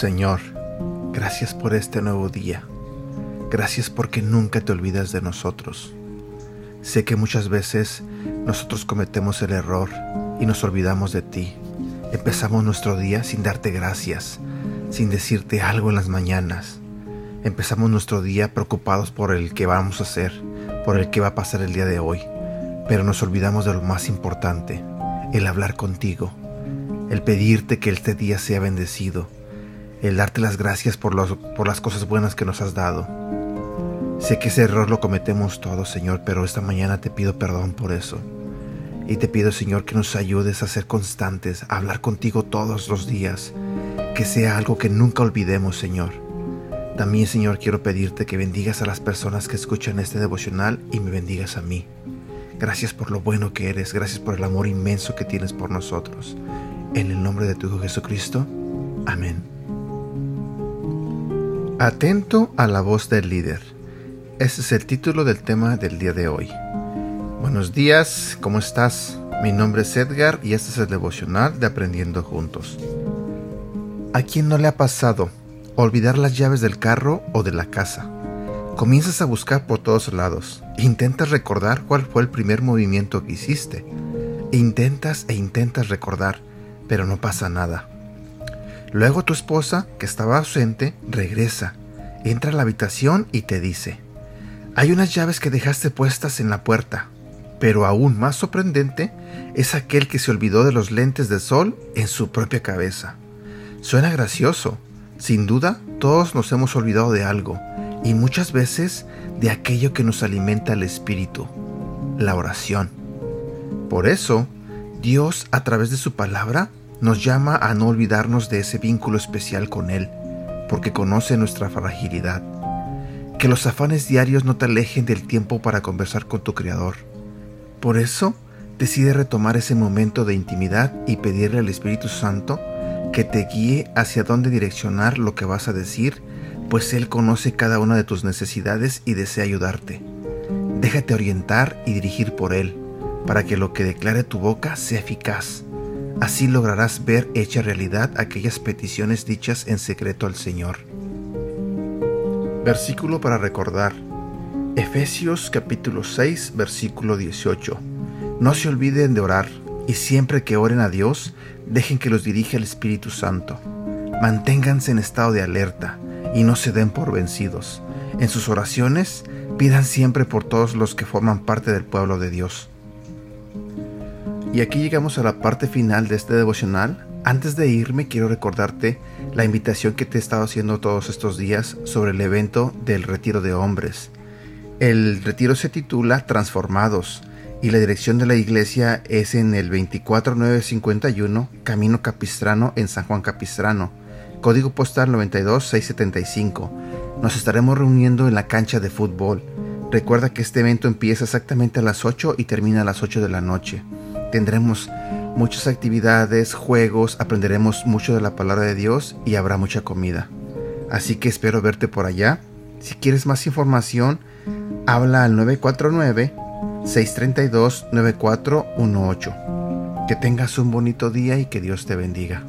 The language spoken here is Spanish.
Señor, gracias por este nuevo día. Gracias porque nunca te olvidas de nosotros. Sé que muchas veces nosotros cometemos el error y nos olvidamos de ti. Empezamos nuestro día sin darte gracias, sin decirte algo en las mañanas. Empezamos nuestro día preocupados por el que vamos a hacer, por el que va a pasar el día de hoy. Pero nos olvidamos de lo más importante, el hablar contigo, el pedirte que este día sea bendecido, el darte las gracias por, por las cosas buenas que nos has dado. Sé que ese error lo cometemos todos, Señor, pero esta mañana te pido perdón por eso. Y te pido, Señor, que nos ayudes a ser constantes, a hablar contigo todos los días, que sea algo que nunca olvidemos, Señor. También, Señor, quiero pedirte que bendigas a las personas que escuchan este devocional y me bendigas a mí. Gracias por lo bueno que eres, gracias por el amor inmenso que tienes por nosotros. En el nombre de tu Hijo Jesucristo. Amén. Atento a la voz del líder. Ese es el título del tema del día de hoy. Buenos días, ¿cómo estás? Mi nombre es Edgar y este es el devocional de Aprendiendo Juntos. ¿A quién no le ha pasado olvidar las llaves del carro o de la casa? Comienzas a buscar por todos lados. Intentas recordar cuál fue el primer movimiento que hiciste. Intentas e intentas recordar, pero no pasa nada. Luego tu esposa, que estaba ausente, regresa, entra a la habitación y te dice, hay unas llaves que dejaste puestas en la puerta, pero aún más sorprendente es aquel que se olvidó de los lentes de sol en su propia cabeza. Suena gracioso. Sin duda, todos nos hemos olvidado de algo, y muchas veces de aquello que nos alimenta el espíritu, la oración. Por eso, Dios, a través de su palabra, nos llama a no olvidarnos de ese vínculo especial con Él, porque conoce nuestra fragilidad que los afanes diarios no te alejen del tiempo para conversar con tu Creador. Por eso, decide retomar ese momento de intimidad y pedirle al Espíritu Santo que te guíe hacia dónde direccionar lo que vas a decir, pues Él conoce cada una de tus necesidades y desea ayudarte. Déjate orientar y dirigir por Él, para que lo que declare tu boca sea eficaz. Así lograrás ver hecha realidad aquellas peticiones dichas en secreto al Señor. Versículo para recordar. Efesios capítulo 6, versículo 18. No se olviden de orar y siempre que oren a Dios, dejen que los dirija el Espíritu Santo. Manténganse en estado de alerta y no se den por vencidos. En sus oraciones, pidan siempre por todos los que forman parte del pueblo de Dios. Y aquí llegamos a la parte final de este devocional antes de irme, quiero recordarte la invitación que te he estado haciendo todos estos días sobre el evento del retiro de hombres. El retiro se titula Transformados y la dirección de la iglesia es en el 24951 Camino Capistrano en San Juan Capistrano, código postal 92675. Nos estaremos reuniendo en la cancha de fútbol. Recuerda que este evento empieza exactamente a las 8 y termina a las 8 de la noche. Tendremos muchas actividades, juegos, aprenderemos mucho de la palabra de Dios y habrá mucha comida. Así que espero verte por allá. Si quieres más información, habla al 949-632-9418. Que tengas un bonito día y que Dios te bendiga.